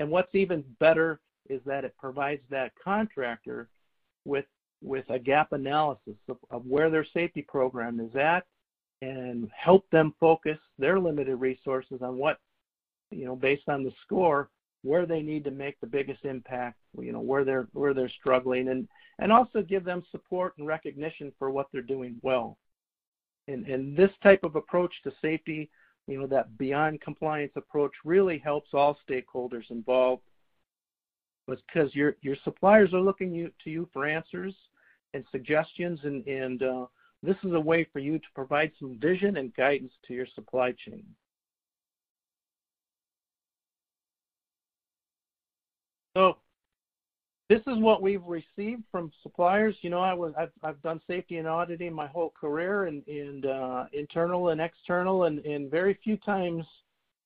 And what's even better is that it provides that contractor with with a gap analysis of, of where their safety program is at and help them focus their limited resources on what you know based on the score where they need to make the biggest impact, you know, where they're where they're struggling, and and also give them support and recognition for what they're doing well. And and this type of approach to safety, you know, that beyond compliance approach really helps all stakeholders involved. Because your your suppliers are looking you, to you for answers and suggestions, and and uh, this is a way for you to provide some vision and guidance to your supply chain. So this is what we've received from suppliers. You know, I was I've, I've done safety and auditing my whole career, and, and uh, internal and external, and, and very few times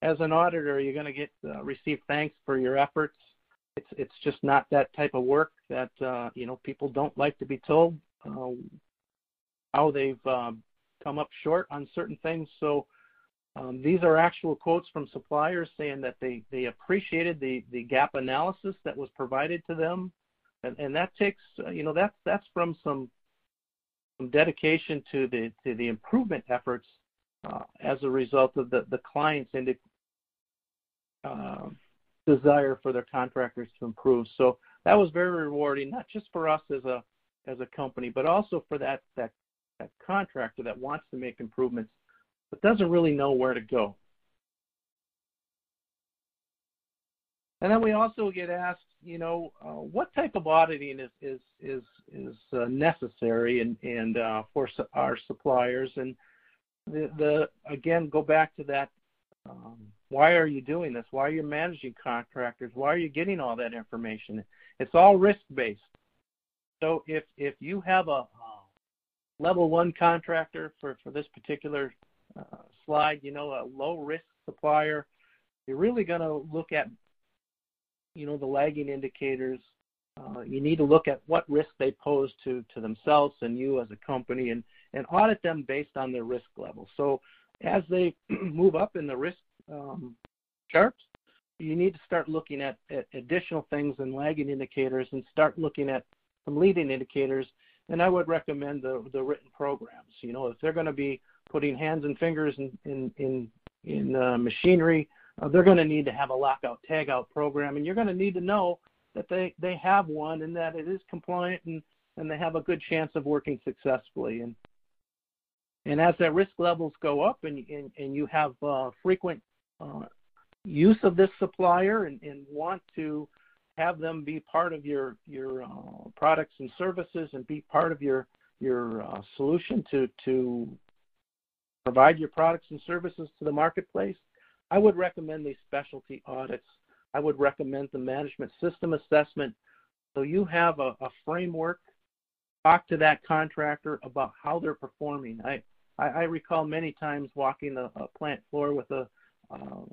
as an auditor you're going to get uh, receive thanks for your efforts. It's it's just not that type of work that uh, you know people don't like to be told uh, how they've um, come up short on certain things. So um, these are actual quotes from suppliers saying that they, they appreciated the, the gap analysis that was provided to them. And, and that takes, uh, you know, that's, that's from some, some dedication to the, to the improvement efforts uh, as a result of the, the client's indi- uh, desire for their contractors to improve. So that was very rewarding, not just for us as a, as a company, but also for that, that, that contractor that wants to make improvements but doesn't really know where to go. And then we also get asked, you know, uh, what type of auditing is is is is uh, necessary and and uh, for su- our suppliers. And the the again go back to that. Um, why are you doing this? Why are you managing contractors? Why are you getting all that information? It's all risk based. So if if you have a, a level one contractor for for this particular uh, slide, you know, a low risk supplier, you're really going to look at, you know, the lagging indicators. Uh, you need to look at what risk they pose to, themselves and you as a company and, audit them based on their risk level. So as they [CLEARS THROAT] move up in the risk um, charts, you need to start looking at, additional things and lagging indicators and start looking at some leading indicators. And I would recommend the, the written programs. You know, if they're going to be putting hands and fingers in in in, uh, machinery, uh, they're going to need to have a lockout tagout program, and you're going to need to know that they they have one and that it is compliant and and they have a good chance of working successfully. And and as that risk levels go up and and, and you have uh, frequent uh, use of this supplier and, and want to have them be part of your your uh, products and services and be part of your your uh, solution to to provide your products and services to the marketplace, I would recommend these specialty audits. I would recommend the management system assessment so you have a, a framework. Talk to that contractor about how they're performing. I, I, I recall many times walking the plant floor with a uh,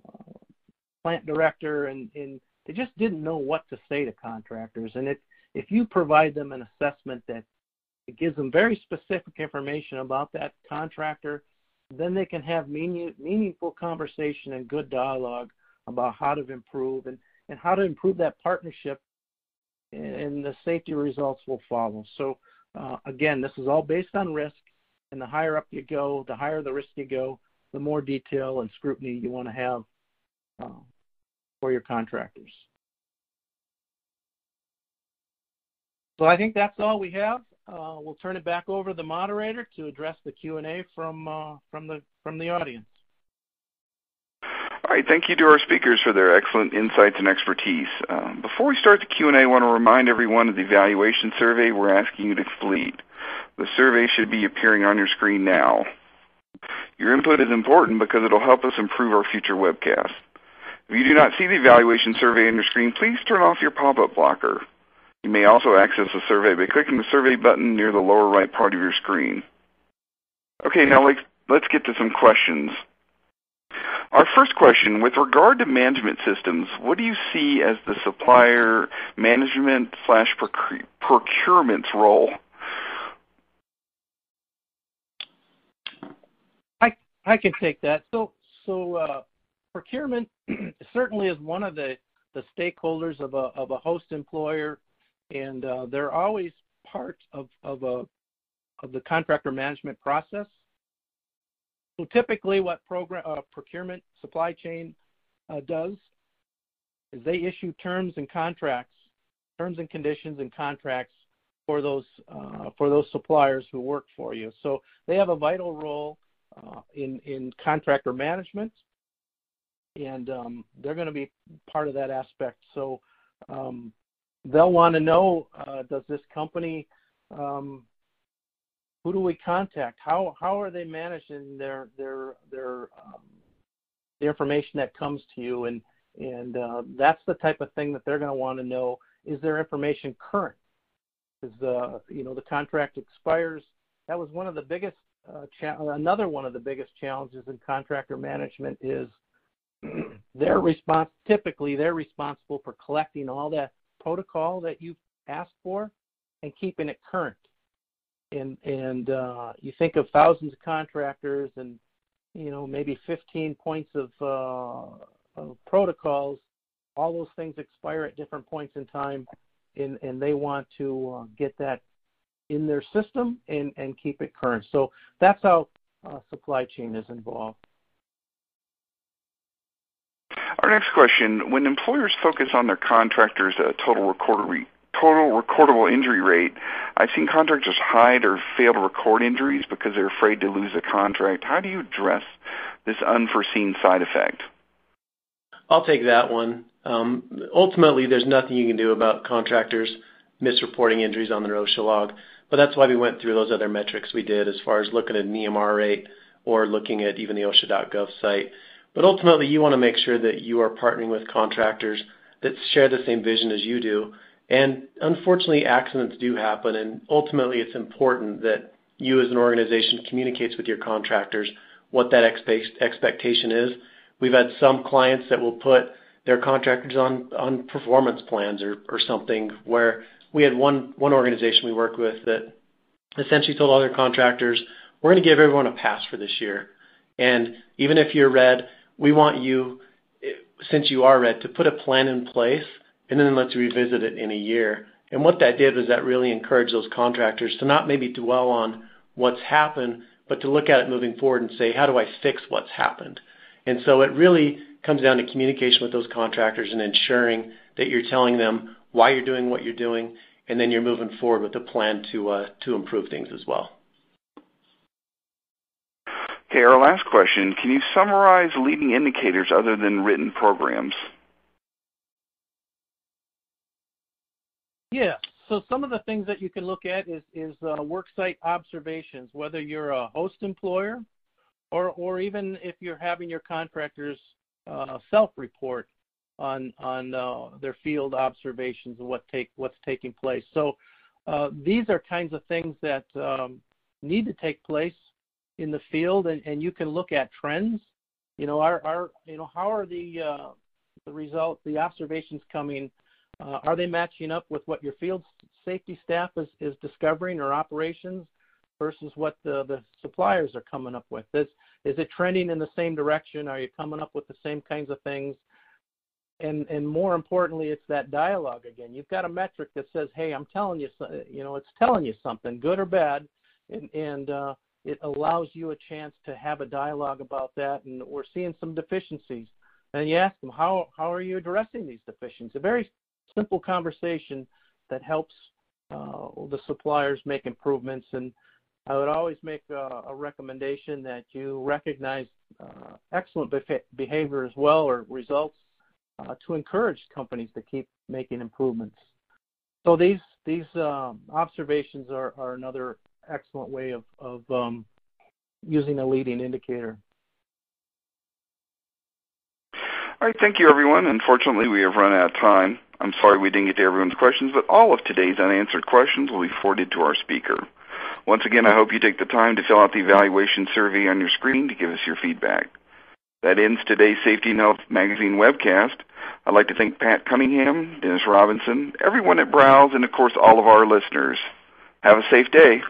plant director, and, and they just didn't know what to say to contractors. And if, if you provide them an assessment that gives them very specific information about that contractor then they can have meaning, meaningful conversation and good dialogue about how to improve and, and how to improve that partnership and the safety results will follow. So uh, again, this is all based on risk and the higher up you go, the higher the risk you go, the more detail and scrutiny you want to have uh, for your contractors. So I think that's all we have. Uh, we'll turn it back over to the moderator to address the Q&A from, uh, from, the, from the audience. All right, thank you to our speakers for their excellent insights and expertise. Um, before we start the Q&A, I want to remind everyone of the evaluation survey we're asking you to complete. The survey should be appearing on your screen now. Your input is important because it'll help us improve our future webcasts. If you do not see the evaluation survey on your screen, please turn off your pop-up blocker. You may also access the survey by clicking the survey button near the lower right part of your screen. Okay, now let's, let's get to some questions. Our first question, with regard to management systems, what do you see as the supplier management slash procurement's role? I I can take that. So so uh, procurement [CLEARS THROAT] certainly is one of the the stakeholders of a of a host employer, and uh, they're always part of of a of the contractor management process. So typically, what program uh, procurement supply chain uh, does is they issue terms and contracts, terms and conditions and contracts for those uh, for those suppliers who work for you. So they have a vital role uh, in in contractor management, and um, they're going to be part of that aspect. So um, they'll want to know: uh, Does this company um, who do we contact? How how are they managing their their their um, the information that comes to you? And and uh, that's the type of thing that they're going to want to know. Is their information current? Because uh, you know the contract expires. That was one of the biggest cha- another one of the biggest challenges in contractor management is [CLEARS THROAT] typically they're responsible for collecting all that protocol that you've asked for and keeping it current and and uh, you think of thousands of contractors and you know maybe 15 points of, uh, of protocols. All those things expire at different points in time, and and they want to uh, get that in their system and and keep it current. So that's how uh, supply chain is involved. Our next question: When employers focus on their contractors' total recordable total recordable injury rate, I've seen contractors hide or fail to record injuries because they're afraid to lose a contract. How do you address this unforeseen side effect? I'll take that one. Um, ultimately, there's nothing you can do about contractors misreporting injuries on their OSHA log, but that's why we went through those other metrics we did as far as looking at an EMR rate or looking at even the OSHA.gov site. But ultimately, you want to make sure that you are partnering with contractors that share the same vision as you do and Unfortunately, accidents do happen, and ultimately, it's important that you as an organization communicates with your contractors what that expectation is. We've had some clients that will put their contractors on on performance plans or or something, where we had one, one organization we worked with that essentially told all their contractors, "We're going to give everyone a pass for this year. and Even if you're red, we want you, since you are red, to put a plan in place and then let's revisit it in a year. And what that did was that really encouraged those contractors to not maybe dwell on what's happened, but to look at it moving forward and say, how do I fix what's happened? And so it really comes down to communication with those contractors and ensuring that you're telling them why you're doing what you're doing, and then you're moving forward with a plan to uh, to improve things as well. Okay, our last question. Can you summarize leading indicators other than written programs? Yeah. So some of the things that you can look at is uh, worksite observations, whether you're a host employer, or even if you're having your contractors uh, self-report on uh, their field observations take what's taking place. So these are kinds of things that um, need to take place in the field, and, you can look at trends. You know, our, you know how are the uh, the results, the observations coming uh, are they matching up with what your field safety staff is discovering or operations versus what the suppliers are coming up with? Is it trending in the same direction? Are you coming up with the same kinds of things? And More importantly, it's that dialogue again. You've got a metric that says, "Hey, I'm telling you you know, it's telling you something, good or bad," and uh, it allows you a chance to have a dialogue about that, and we're seeing some deficiencies. And You ask them, "How how are you addressing these deficiencies?" A very simple conversation that helps uh, the suppliers make improvements. And I would always make a, a recommendation that you recognize uh, excellent behavior as well or results uh, to encourage companies to keep making improvements. So these these um, observations are, are another excellent way of, of um, using a leading indicator. All right. Thank you, everyone. Unfortunately, we have run out of time. I'm sorry we didn't get to everyone's questions, but all of today's unanswered questions will be forwarded to our speaker. Once again, I hope you take the time to fill out the evaluation survey on your screen to give us your feedback. That ends today's Safety and Health Magazine webcast. I'd like to thank Pat Cunningham, Dennis Robinson, everyone at BROWZ, and of course all of our listeners. Have a safe day.